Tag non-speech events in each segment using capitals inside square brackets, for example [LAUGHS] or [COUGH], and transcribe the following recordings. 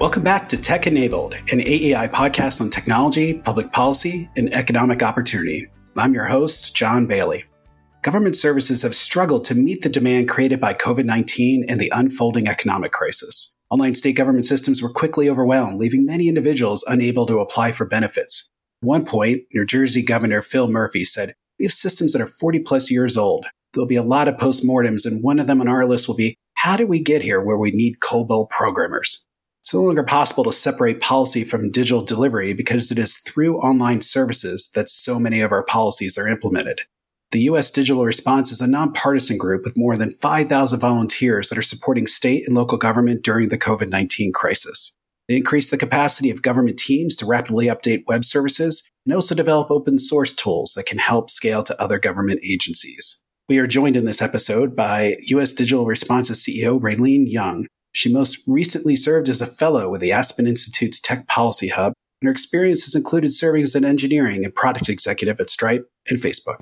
Welcome back to Tech Enabled, an AEI podcast on technology, public policy, and economic opportunity. I'm your host, John Bailey. Government services have struggled to meet the demand created by COVID 19 and the unfolding economic crisis. Online state government systems were quickly overwhelmed, leaving many individuals unable to apply for benefits. At one point, New Jersey Governor Phil Murphy said, We have systems that are 40 plus years old. There'll be a lot of postmortems, and one of them on our list will be How do we get here where we need COBOL programmers? It's no longer possible to separate policy from digital delivery because it is through online services that so many of our policies are implemented. The U.S. Digital Response is a nonpartisan group with more than 5,000 volunteers that are supporting state and local government during the COVID 19 crisis. They increase the capacity of government teams to rapidly update web services and also develop open source tools that can help scale to other government agencies. We are joined in this episode by U.S. Digital Response's CEO, Raylene Yung, she most recently served as a fellow with the Aspen Institute's Tech Policy Hub, and her experience has included serving as an engineering and product executive at Stripe and Facebook.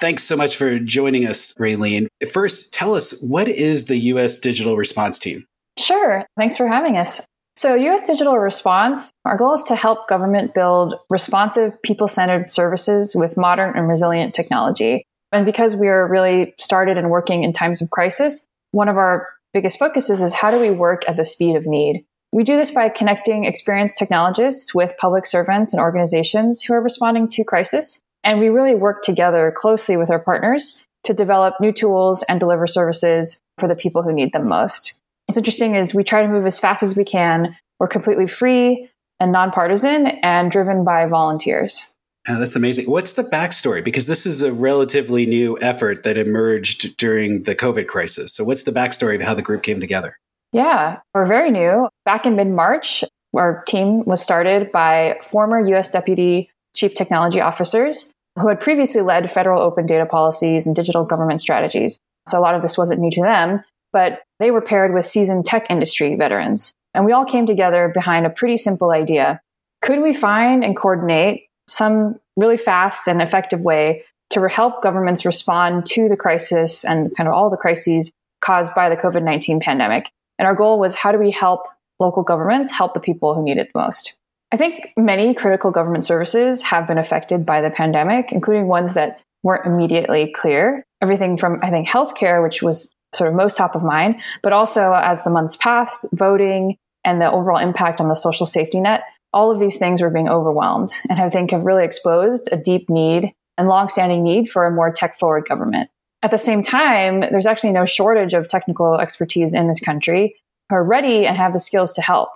Thanks so much for joining us, Raylene. First, tell us what is the U.S. Digital Response Team? Sure. Thanks for having us. So, US Digital Response, our goal is to help government build responsive, people centered services with modern and resilient technology. And because we are really started and working in times of crisis, one of our biggest focuses is how do we work at the speed of need? We do this by connecting experienced technologists with public servants and organizations who are responding to crisis. And we really work together closely with our partners to develop new tools and deliver services for the people who need them most. What's interesting is we try to move as fast as we can. We're completely free and nonpartisan and driven by volunteers. Oh, that's amazing. What's the backstory? Because this is a relatively new effort that emerged during the COVID crisis. So, what's the backstory of how the group came together? Yeah, we're very new. Back in mid March, our team was started by former US Deputy Chief Technology Officers who had previously led federal open data policies and digital government strategies. So, a lot of this wasn't new to them, but they were paired with seasoned tech industry veterans. And we all came together behind a pretty simple idea. Could we find and coordinate some really fast and effective way to help governments respond to the crisis and kind of all the crises caused by the COVID 19 pandemic. And our goal was how do we help local governments help the people who need it most? I think many critical government services have been affected by the pandemic, including ones that weren't immediately clear. Everything from, I think, healthcare, which was sort of most top of mind, but also as the months passed, voting and the overall impact on the social safety net all of these things were being overwhelmed and I think have really exposed a deep need and longstanding need for a more tech forward government. At the same time, there's actually no shortage of technical expertise in this country who are ready and have the skills to help.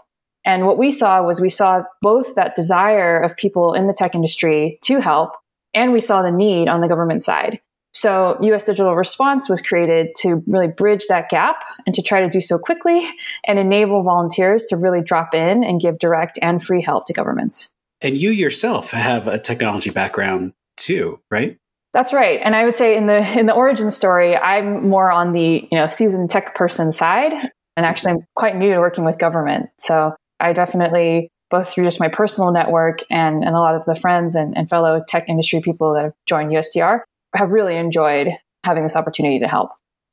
And what we saw was we saw both that desire of people in the tech industry to help, and we saw the need on the government side. So US Digital Response was created to really bridge that gap and to try to do so quickly and enable volunteers to really drop in and give direct and free help to governments. And you yourself have a technology background too, right? That's right. And I would say in the in the origin story, I'm more on the, you know, seasoned tech person side. And actually I'm quite new to working with government. So I definitely both through just my personal network and, and a lot of the friends and, and fellow tech industry people that have joined USDR, have really enjoyed having this opportunity to help.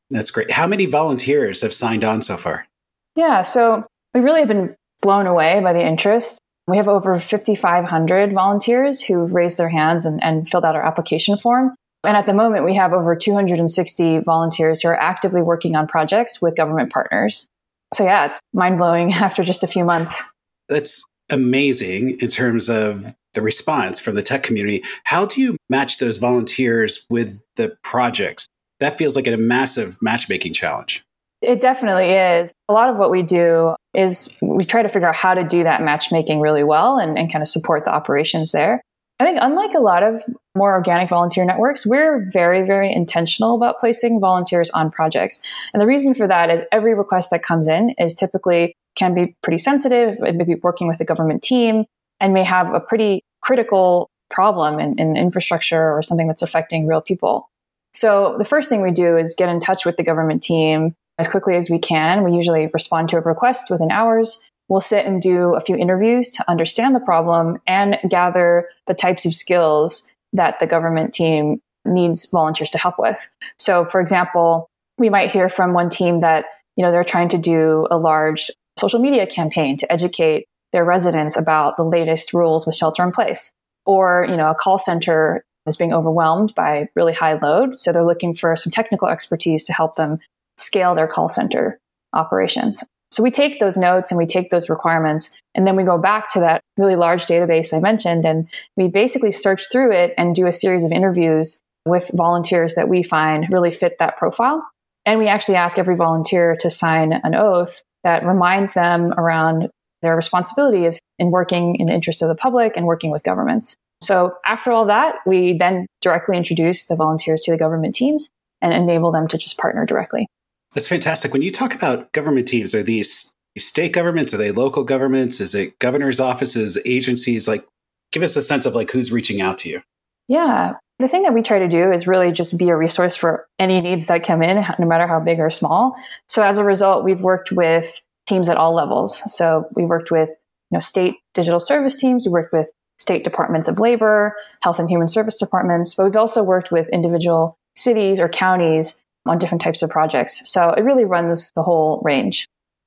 That's great. How many volunteers have signed on so far? Yeah, so we really have been blown away by the interest. We have over 5,500 volunteers who raised their hands and, and filled out our application form. And at the moment, we have over 260 volunteers who are actively working on projects with government partners. So, yeah, it's mind blowing [LAUGHS] after just a few months. That's amazing in terms of the response from the tech community. How do you match those volunteers with the projects? That feels like a massive matchmaking challenge. It definitely is. A lot of what we do is we try to figure out how to do that matchmaking really well and, and kind of support the operations there. I think, unlike a lot of more organic volunteer networks, we're very, very intentional about placing volunteers on projects. And the reason for that is every request that comes in is typically can be pretty sensitive. It may be working with a government team and may have a pretty critical problem in, in infrastructure or something that's affecting real people. So the first thing we do is get in touch with the government team as quickly as we can. We usually respond to a request within hours. We'll sit and do a few interviews to understand the problem and gather the types of skills that the government team needs volunteers to help with. So, for example, we might hear from one team that you know they're trying to do a large social media campaign to educate their residents about the latest rules with shelter in place. Or, you know, a call center is being overwhelmed by really high load. So they're looking for some technical expertise to help them scale their call center operations. So we take those notes and we take those requirements and then we go back to that really large database I mentioned and we basically search through it and do a series of interviews with volunteers that we find really fit that profile. And we actually ask every volunteer to sign an oath that reminds them around their responsibility is in working in the interest of the public and working with governments. So after all that, we then directly introduce the volunteers to the government teams and enable them to just partner directly. That's fantastic. When you talk about government teams, are these state governments? Are they local governments? Is it governor's offices, agencies? Like, give us a sense of like who's reaching out to you. Yeah. The thing that we try to do is really just be a resource for any needs that come in, no matter how big or small. So as a result, we've worked with teams at all levels. So we worked with you know, state digital service teams. We worked with state departments of labor, health and human service departments, but we've also worked with individual cities or counties on different types of projects. So it really runs the whole range.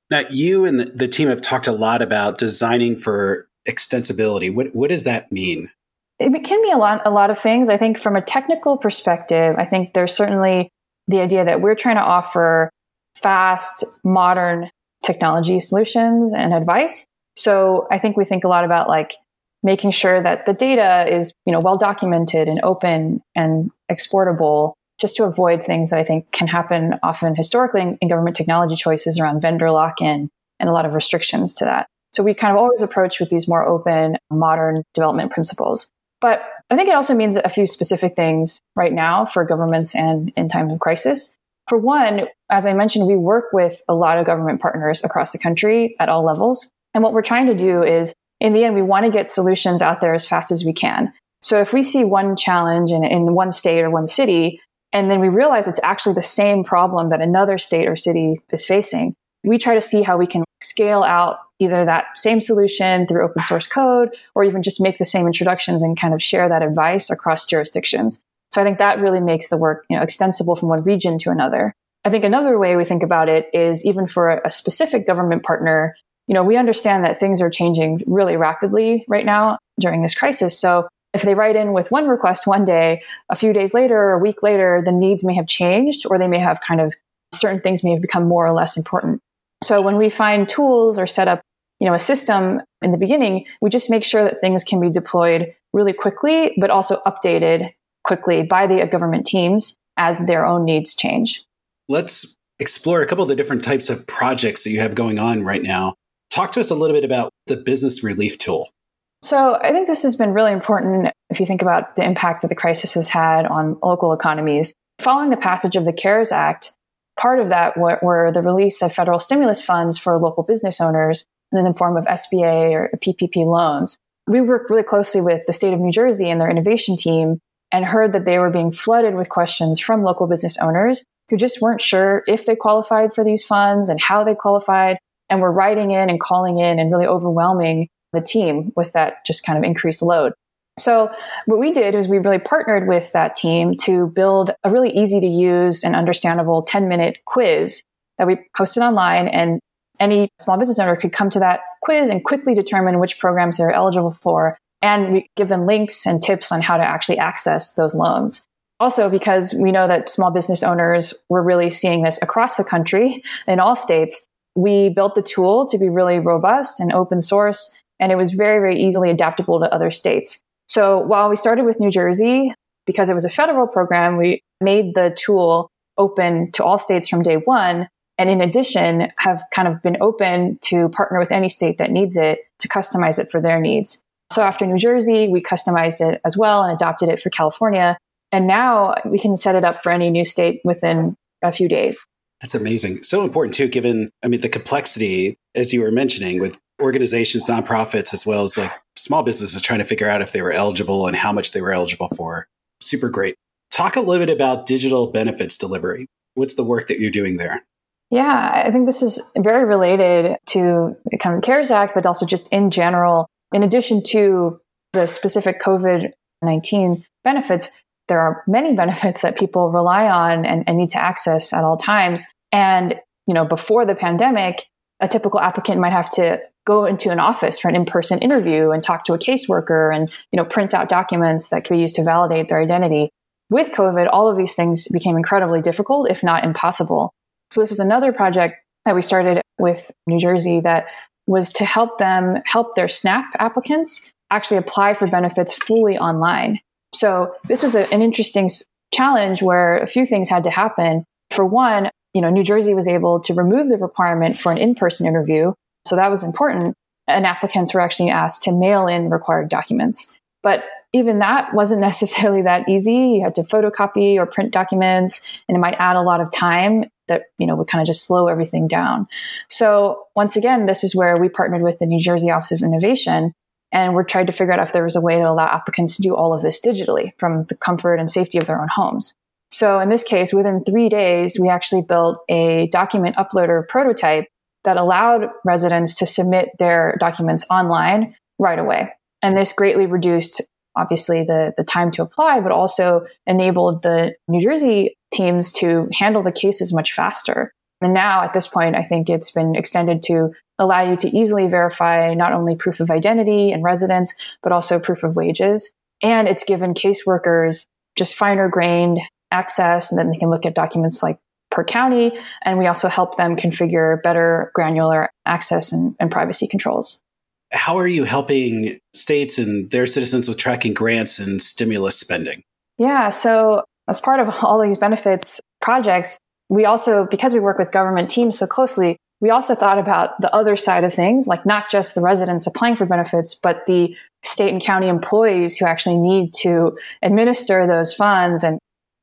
Now, you and the team have talked a lot about designing for extensibility. What, what does that mean? It can be a lot, a lot of things. I think from a technical perspective, I think there's certainly the idea that we're trying to offer fast, modern technology solutions and advice. So I think we think a lot about like making sure that the data is, you know, well documented and open and exportable just to avoid things that I think can happen often historically in, government technology choices around vendor lock in and a lot of restrictions to that. So we kind of always approach with these more open, modern development principles. But I think it also means a few specific things right now for governments and in times of crisis. For one, as I mentioned, we work with a lot of government partners across the country at all levels. And what we're trying to do is, in the end, we want to get solutions out there as fast as we can. So if we see one challenge in, in one state or one city, and then we realize it's actually the same problem that another state or city is facing. We try to see how we can scale out either that same solution through open source code or even just make the same introductions and kind of share that advice across jurisdictions. So I think that really makes the work, you know, extensible from one region to another. I think another way we think about it is even for a specific government partner, you know, we understand that things are changing really rapidly right now during this crisis. So if they write in with one request one day, a few days later or a week later, the needs may have changed or they may have kind of certain things may have become more or less important. So when we find tools or set up, you know, a system in the beginning, we just make sure that things can be deployed really quickly, but also updated quickly by the government teams as their own needs change. Let's explore a couple of the different types of projects that you have going on right now. Talk to us a little bit about the business relief tool. So I think this has been really important if you think about the impact that the crisis has had on local economies. Following the passage of the CARES Act, part of that were, the release of federal stimulus funds for local business owners in the form of SBA or PPP loans. We work really closely with the state of New Jersey and their innovation team and heard that they were being flooded with questions from local business owners who just weren't sure if they qualified for these funds and how they qualified and were writing in and calling in and really overwhelming the team with that just kind of increased load. So what we did is we really partnered with that team to build a really easy to use and understandable 10 minute quiz that we posted online and any small business owner could come to that quiz and quickly determine which programs they're eligible for. And we give them links and tips on how to actually access those loans. Also, because we know that small business owners were really seeing this across the country in all states, we built the tool to be really robust and open source and it was very, very easily adaptable to other states. So while we started with New Jersey, because it was a federal program, we made the tool open to all states from day one. And in addition, have kind of been open to partner with any state that needs it to customize it for their needs. So after New Jersey, we customized it as well and adopted it for California. And now we can set it up for any new state within a few days. That's amazing. So important too, given, I mean, the complexity, as you were mentioning, with organizations, nonprofits, as well as like small businesses trying to figure out if they were eligible and how much they were eligible for. Super great. Talk a little bit about digital benefits delivery. What's the work that you're doing there? Yeah, I think this is very related to kind of the CARES Act, but also just in general. In addition to the specific COVID 19 benefits, there are many [LAUGHS] benefits that people rely on and, and need to access at all times. And, you know, before the pandemic, a typical applicant might have to go into an office for an in-person interview and talk to a caseworker and you know print out documents that could be used to validate their identity with covid all of these things became incredibly difficult if not impossible so this is another project that we started with new jersey that was to help them help their snap applicants actually apply for benefits fully online so this was a, an interesting challenge where a few things had to happen for one you know new jersey was able to remove the requirement for an in-person interview so that was important. And applicants were actually asked to mail in required documents. But even that wasn't [LAUGHS] necessarily that easy. You had to photocopy or print documents, and it might add a lot of time that you know would kind of just slow everything down. So once again, this is where we partnered with the New Jersey Office of Innovation, and we're trying to figure out if there was a way to allow applicants to do all of this digitally from the comfort and safety of their own homes. So in this case, within three days, we actually built a document uploader prototype that allowed residents to submit their documents online right away. And this greatly reduced, obviously, the, the time to apply, but also enabled the New Jersey teams to handle the cases much faster. And now at this point, I think it's been extended to allow you to easily verify not only proof of identity and residence, but also proof of wages. And it's given caseworkers just finer grained access, and then they can look at documents like per county. And we also help them configure better granular access and, and privacy controls. How are you helping states and their citizens with tracking grants and stimulus spending? Yeah, so as part of all these benefits projects, we also, because we work with government teams so closely, we also thought about the other side of things, like not just the residents applying for benefits, but the state and county employees who actually need to administer those funds and,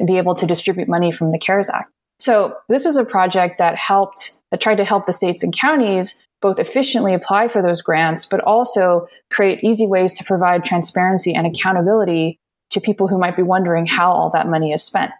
be able to distribute money from the CARES Act. So this was a project that helped, that tried to help the states and counties both efficiently apply for those grants, but also create easy ways to provide transparency and accountability to people who might be wondering how all that money is spent.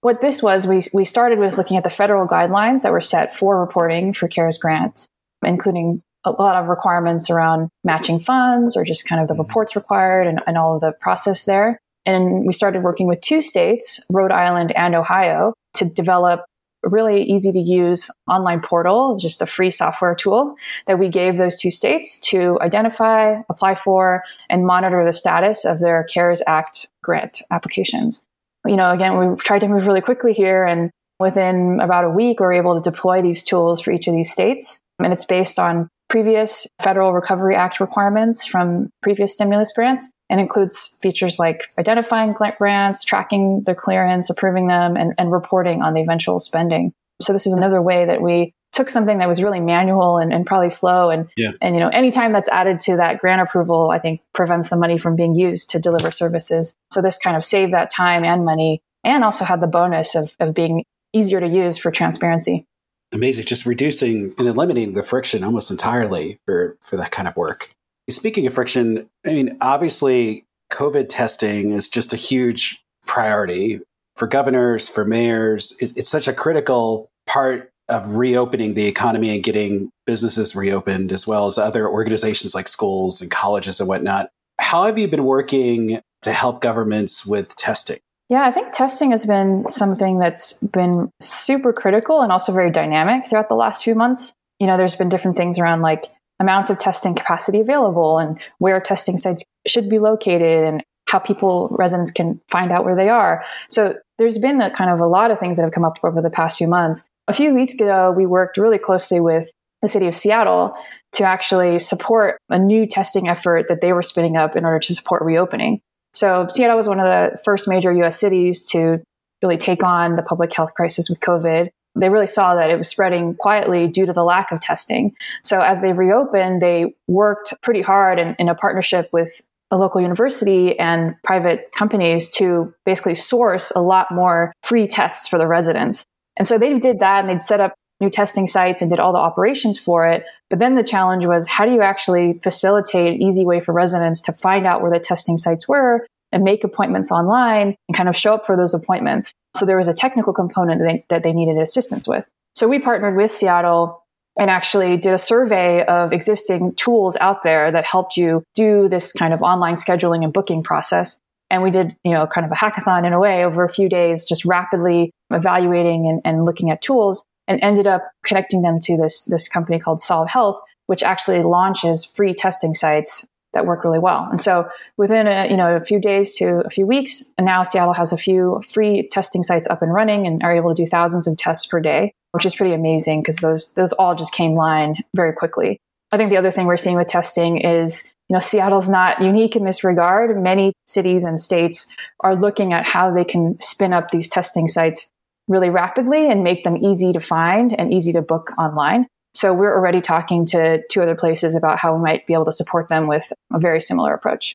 What this was, we, we started with looking at the federal guidelines that were set for reporting for CARES grants, including a lot of requirements around matching funds or just kind of the mm-hmm. reports required and, and all of the process there. And we started working with two states, Rhode Island and Ohio, to develop really easy to use online portal, just a free software tool that we gave those two states to identify, apply for, and monitor the status of their CARES Act grant applications. You know, again, we tried to move really quickly here and within about a week, we we're able to deploy these tools for each of these states. And it's based on previous Federal Recovery Act requirements from previous stimulus grants and includes features like identifying grants, tracking their clearance, approving them, and, and reporting on the eventual spending. So this is another way that we took something that was really manual and, and probably slow and yeah. and you know anytime that's added to that grant approval i think prevents the money from being used to deliver services so this kind of saved that time and money and also had the bonus of, of being easier to use for transparency amazing just reducing and eliminating the friction almost entirely for for that kind of work Speaking of friction, I mean, obviously, COVID testing is just a huge priority for governors, for mayors. it's such a critical part of reopening the economy and getting businesses reopened, as well as other organizations like schools and colleges and whatnot. How have you been working to help governments with testing? Yeah, I think testing has been something that's been super critical and also very dynamic throughout the last few months. You know, there's been different things around like amount of testing capacity available and where testing sites should be located and how people residents can find out where they are. So there's been a kind of a lot of things that have come up over the past few months. A few weeks ago we worked really closely with the city of seattle to actually support a new testing effort that they were spinning up in order to support reopening so seattle was one of the first major us cities to really take on the public health crisis with covid they really saw that it was spreading quietly due to the lack of testing. So as they reopened, they worked pretty hard in, in a partnership with a local university and private companies to basically source a lot more free tests for the residents. And so they did that and they'd set up new testing sites and did all the operations for it. But then the challenge was how do you actually facilitate an easy way for residents to find out where the testing sites were and make appointments online and kind of show up for those appointments. So there was a technical component that they, that they needed assistance with. So we partnered with Seattle and actually did a survey of existing tools out there that helped you do this kind of online scheduling and booking process. And we did, you know, kind of a hackathon in a way over a few days, just rapidly evaluating and, and looking at tools. And ended up connecting them to this, this company called Solv Health, which actually launches free testing sites that work really well. And so within a, you know, a few days to a few weeks, now Seattle has a few free testing sites up and running and are able to do thousands of tests per day, which is pretty amazing because those, those all just came line very quickly. I think the other thing we're seeing with testing is, you know, Seattle's not unique in this regard. Many cities and states are looking at how they can spin up these testing sites really rapidly and make them easy to find and easy to book online. So we're already talking to two other places about how we might be able to support them with a very similar approach.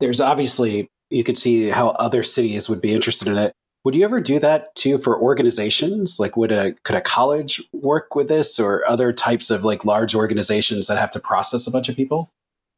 There's obviously, you could see how other cities would be interested in it. Would you ever do that too for organizations? Like, would a could a college work with this, or other types of like large organizations that have to process a bunch of people?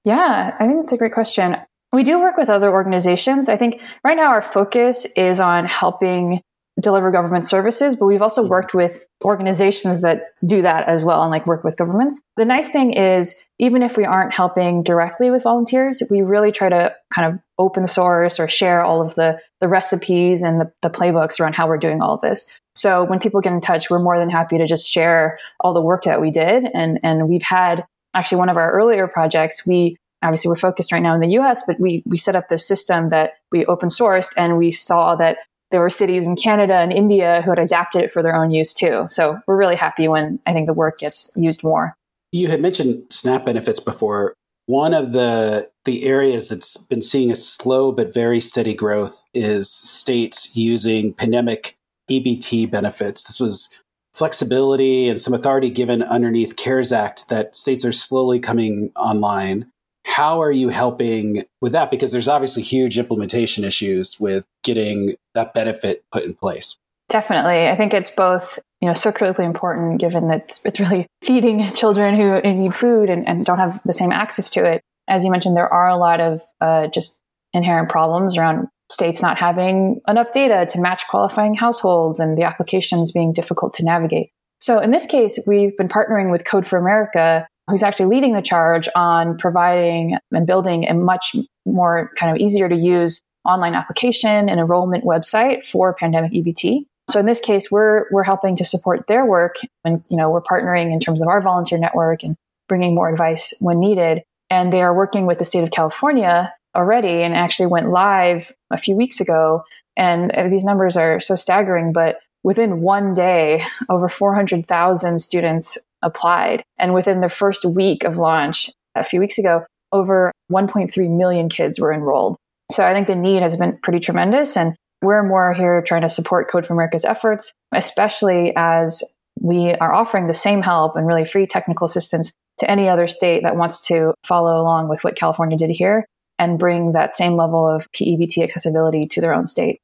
Yeah, I think that's a great question. We do work with other organizations. I think right now our focus is on helping deliver government services, but we've also mm-hmm. worked with organizations that do that as well and like work with governments. The nice thing is, even if we aren't helping directly with volunteers, we really try to kind of open source or share all of the, the recipes and the, the playbooks around how we're doing all of this. So when people get in touch, we're more than happy to just share all the work that we did. And, and we've had actually one of our earlier projects, we obviously we're focused right now in the US, but we, we set up this system that we open sourced and we saw that there were cities in Canada and India who had adapted it for their own use too. So we're really happy when I think the work gets used more. You had mentioned SNAP benefits before. One of the the areas that's been seeing a slow but very steady growth is states using pandemic EBT benefits. This was flexibility and some authority given underneath CARES Act that states are slowly coming online. How are you helping with that? Because there's obviously huge implementation issues with getting that benefit put in place. Definitely. I think it's both, you know, so critically important given that it's really [LAUGHS] feeding children who need food and, and don't have the same access to it. As you mentioned, there are a lot of uh, just inherent problems around states not having enough data to match qualifying households and the applications being difficult to navigate. So in this case, we've been partnering with Code for America who's actually leading the charge on providing and building a much more kind of easier to use online application and enrollment website for pandemic EBT. So in this case, we're we're helping to support their work, and you know we're partnering in terms of our volunteer network and bringing more advice when needed. And they are working with the state of California already, and actually went live a few weeks ago. And these numbers are so staggering, but within one day, over 400,000 students applied. And within the first week of launch, a few weeks ago, over 1.3 million kids were enrolled. So I think the need has been pretty tremendous. And we're more here trying to support Code for America's efforts, especially as we are offering the same help and really free technical assistance to any other state that wants to follow along with what California did here and bring that same level of PEBT accessibility to their own state.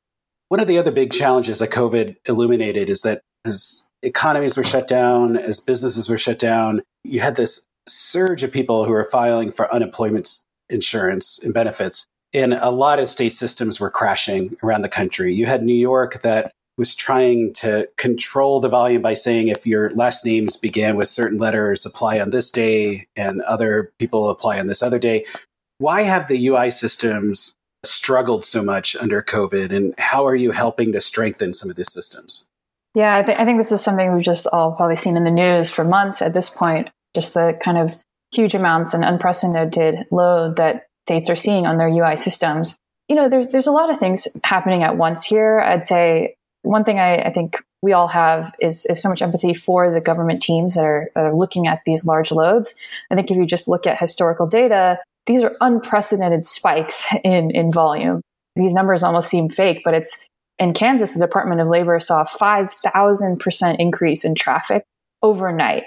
One of the other big challenges that COVID illuminated is that as economies were shut down, as businesses were shut down, you had this surge of people who were filing for unemployment insurance and benefits. And a lot of state systems were crashing around the country. You had New York that was trying to control the volume by saying if your last names began with certain letters, apply on this day, and other people apply on this other day. Why have the UI systems struggled so much under COVID, and how are you helping to strengthen some of these systems? Yeah, I, th- I think this is something we've just all probably seen in the news for months at this point. Just the kind of huge amounts and unprecedented load that states are seeing on their UI systems. You know, there's there's a lot of things happening at once here. I'd say one thing I, I think we all have is, is so much empathy for the government teams that are, that are looking at these large loads. I think if you just look at historical data, these are unprecedented spikes [LAUGHS] in, in volume. These numbers almost seem fake, but it's in Kansas, the Department of Labor saw a 5,000% increase in traffic overnight.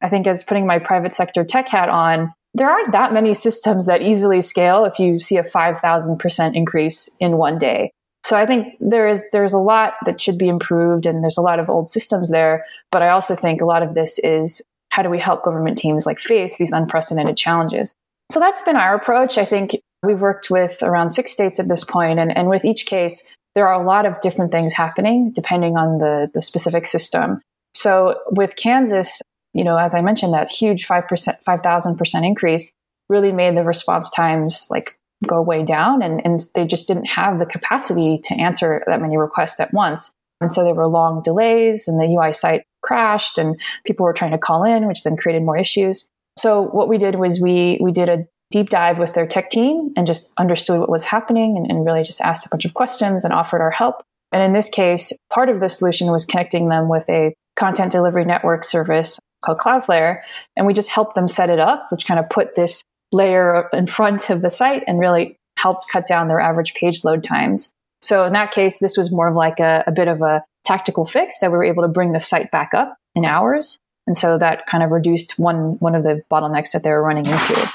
I think as putting my private sector tech hat on, there aren't that many systems that easily scale if you see a 5,000% increase in one day. So I think there is there's a lot that should be improved and there's a lot of old systems there, but I also think a lot of this is how do we help government teams like face these unprecedented challenges? So that's been our approach. I think we've worked with around six states at this point, and, and with each case, there are a lot of different things happening depending on the, the specific system. So with Kansas, you know, as I mentioned, that huge 5%, 5,000% increase really made the response times like go way down and, and they just didn't have the capacity to answer that many requests at once. And so there were long delays and the UI site crashed and people were trying to call in, which then created more issues. So what we did was we we did a deep dive with their tech team and just understood what was happening and, and really just asked a bunch of questions and offered our help. And in this case, part of the solution was connecting them with a content delivery network service called Cloudflare. And we just helped them set it up, which kind of put this layer in front of the site and really helped cut down their average page load times. So in that case, this was more of like a, a bit of a tactical fix that we were able to bring the site back up in hours. And so that kind of reduced one, one of the bottlenecks that they were running into.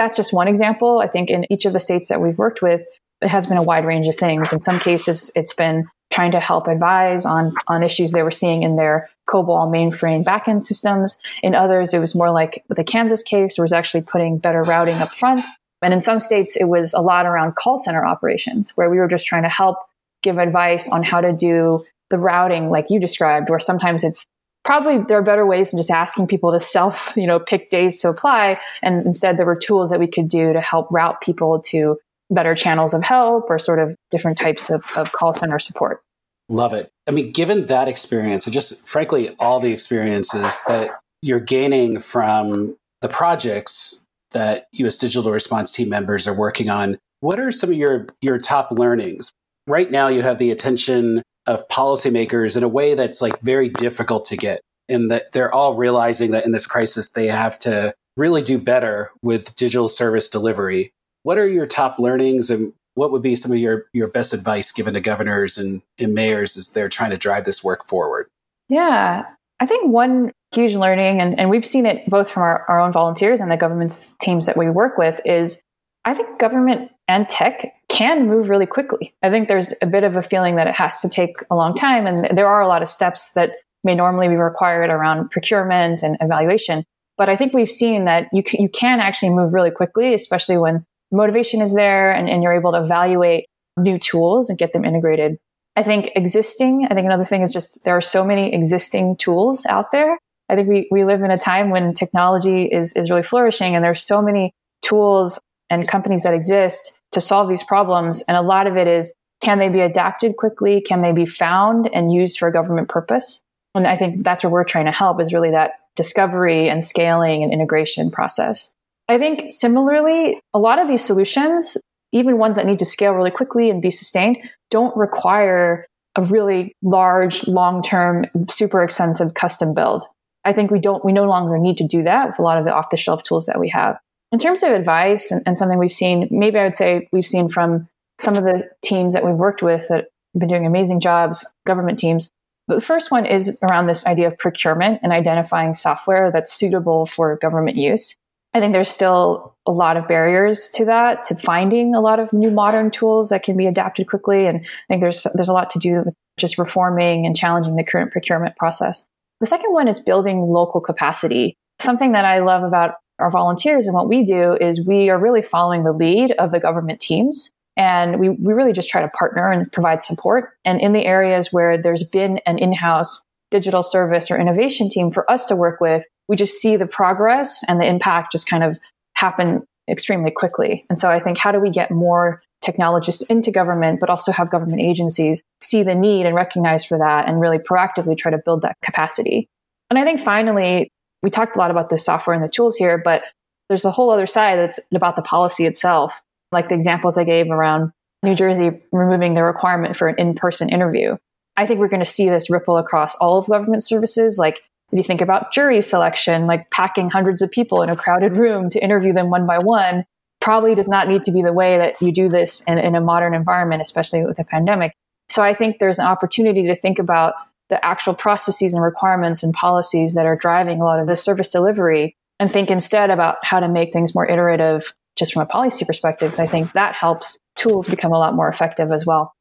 That's just one example. I think in each of the states that we've worked with, it has been a wide range of things. In some cases, it's been trying to help advise on, on issues they were seeing in their COBOL mainframe backend systems. In others, it was more like the Kansas case, where it was actually putting better routing up front. And in some states, it was a lot around call center operations, where we were just trying to help give advice on how to do the routing, like you described, where sometimes it's probably there are better ways than just asking people to self, you know, pick days to apply. And instead, there were tools that we could do to help route people to better channels of help or sort of different types of, of call center support. Love it. I mean, given that experience, and just frankly, all the experiences that you're gaining from the projects that US Digital Response team members are working on, what are some of your, your top learnings? Right now, you have the attention of policymakers in a way that's like very difficult to get. And that they're all realizing that in this crisis, they have to really do better with digital service delivery. What are your top learnings and what would be some of your, your best advice given to governors and, and mayors as they're trying to drive this work forward? Yeah, I think one huge learning, and, and we've seen it both from our, our own volunteers and the government's teams that we work with, is I think government and tech can move really quickly. I think there's a bit of a feeling that it has to take a long time, and there are a lot of steps that may normally be required around procurement and evaluation. But I think we've seen that you can, you can actually move really quickly, especially when motivation is there and, and you're able to evaluate new tools and get them integrated. I think existing, I think another thing is just there are so many existing tools out there. I think we, we live in a time when technology is, is really flourishing and there's so many tools and companies that exist to solve these problems. And a lot of it is can they be adapted quickly? Can they be found and used for a government purpose? And I think that's where we're trying to help is really that discovery and scaling and integration process. I think similarly, a lot of these solutions, even ones that need to scale really quickly and be sustained, don't require a really large, long term, super extensive custom build. I think we don't, we no longer need to do that with a lot of the off the shelf tools that we have. In terms of advice and, and, something we've seen, maybe I would say we've seen from some of the teams that we've worked with that have been doing amazing jobs, government teams. But the first one is around this idea of procurement and identifying software that's suitable for government use. I think there's still a lot of barriers to that, to finding a lot of new modern tools that can be adapted quickly. And I think there's there's a lot to do with just reforming and challenging the current procurement process. The second one is building local capacity. Something that I love about our volunteers and what we do is we are really following the lead of the government teams. And we, we really just try to partner and provide support. And in the areas where there's been an in house digital service or innovation team for us to work with, we just see the progress and the impact just kind of happen extremely quickly. And so I think how do we get more technologists into government, but also have government agencies see the need and recognize for that and really proactively try to build that capacity. And I think finally, we talked a lot about the software and the tools here, but there's a whole other side that's about the policy itself, like the examples I gave around New Jersey removing the requirement for an in person interview. I think we're going to see this ripple across all of government services. Like if you think about jury selection, like packing hundreds of people in a crowded room to interview them one by one, probably does not need to be the way that you do this in, in a modern environment, especially with a pandemic. So I think there's an opportunity to think about the actual processes and requirements and policies that are driving a lot of the service delivery and think instead about how to make things more iterative just from a policy perspective. So I think that helps tools become a lot more effective as well.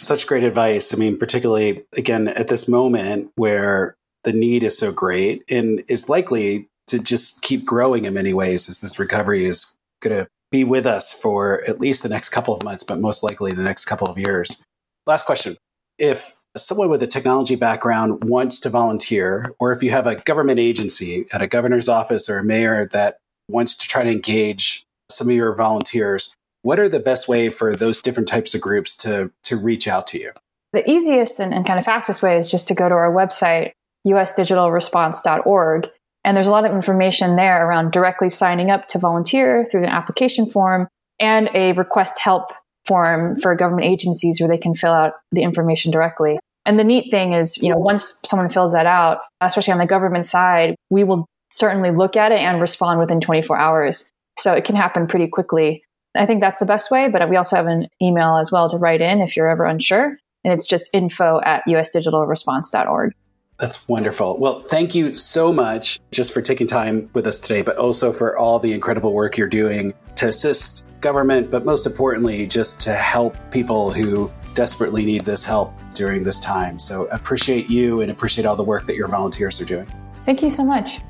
Such great advice. I mean, particularly again at this moment where the need is so great and is likely to just keep growing in many ways as this recovery is going to be with us for at least the next couple of months, but most likely the next couple of years. Last question. If someone with a technology background wants to volunteer, or if you have a government agency at a governor's office or a mayor that wants to try to engage some of your volunteers, what are the best way for those different types of groups to, to reach out to you? The easiest and, and kind of fastest way is just to go to our website, usdigitalresponse.org. And there's a lot of information there around directly signing up to volunteer through an application form and a request help form for government agencies where they can fill out the information directly. And the neat thing is, you know, once someone fills that out, especially on the government side, we will certainly look at it and respond within 24 hours. So it can happen pretty quickly. I think that's the best way, but we also have an email as well to write in if you're ever unsure. And it's just info at usdigitalresponse.org. That's wonderful. Well, thank you so much just for taking time with us today, but also for all the incredible work you're doing to assist government, but most importantly, just to help people who desperately need this help during this time. So appreciate you and appreciate all the work that your volunteers are doing. Thank you so much.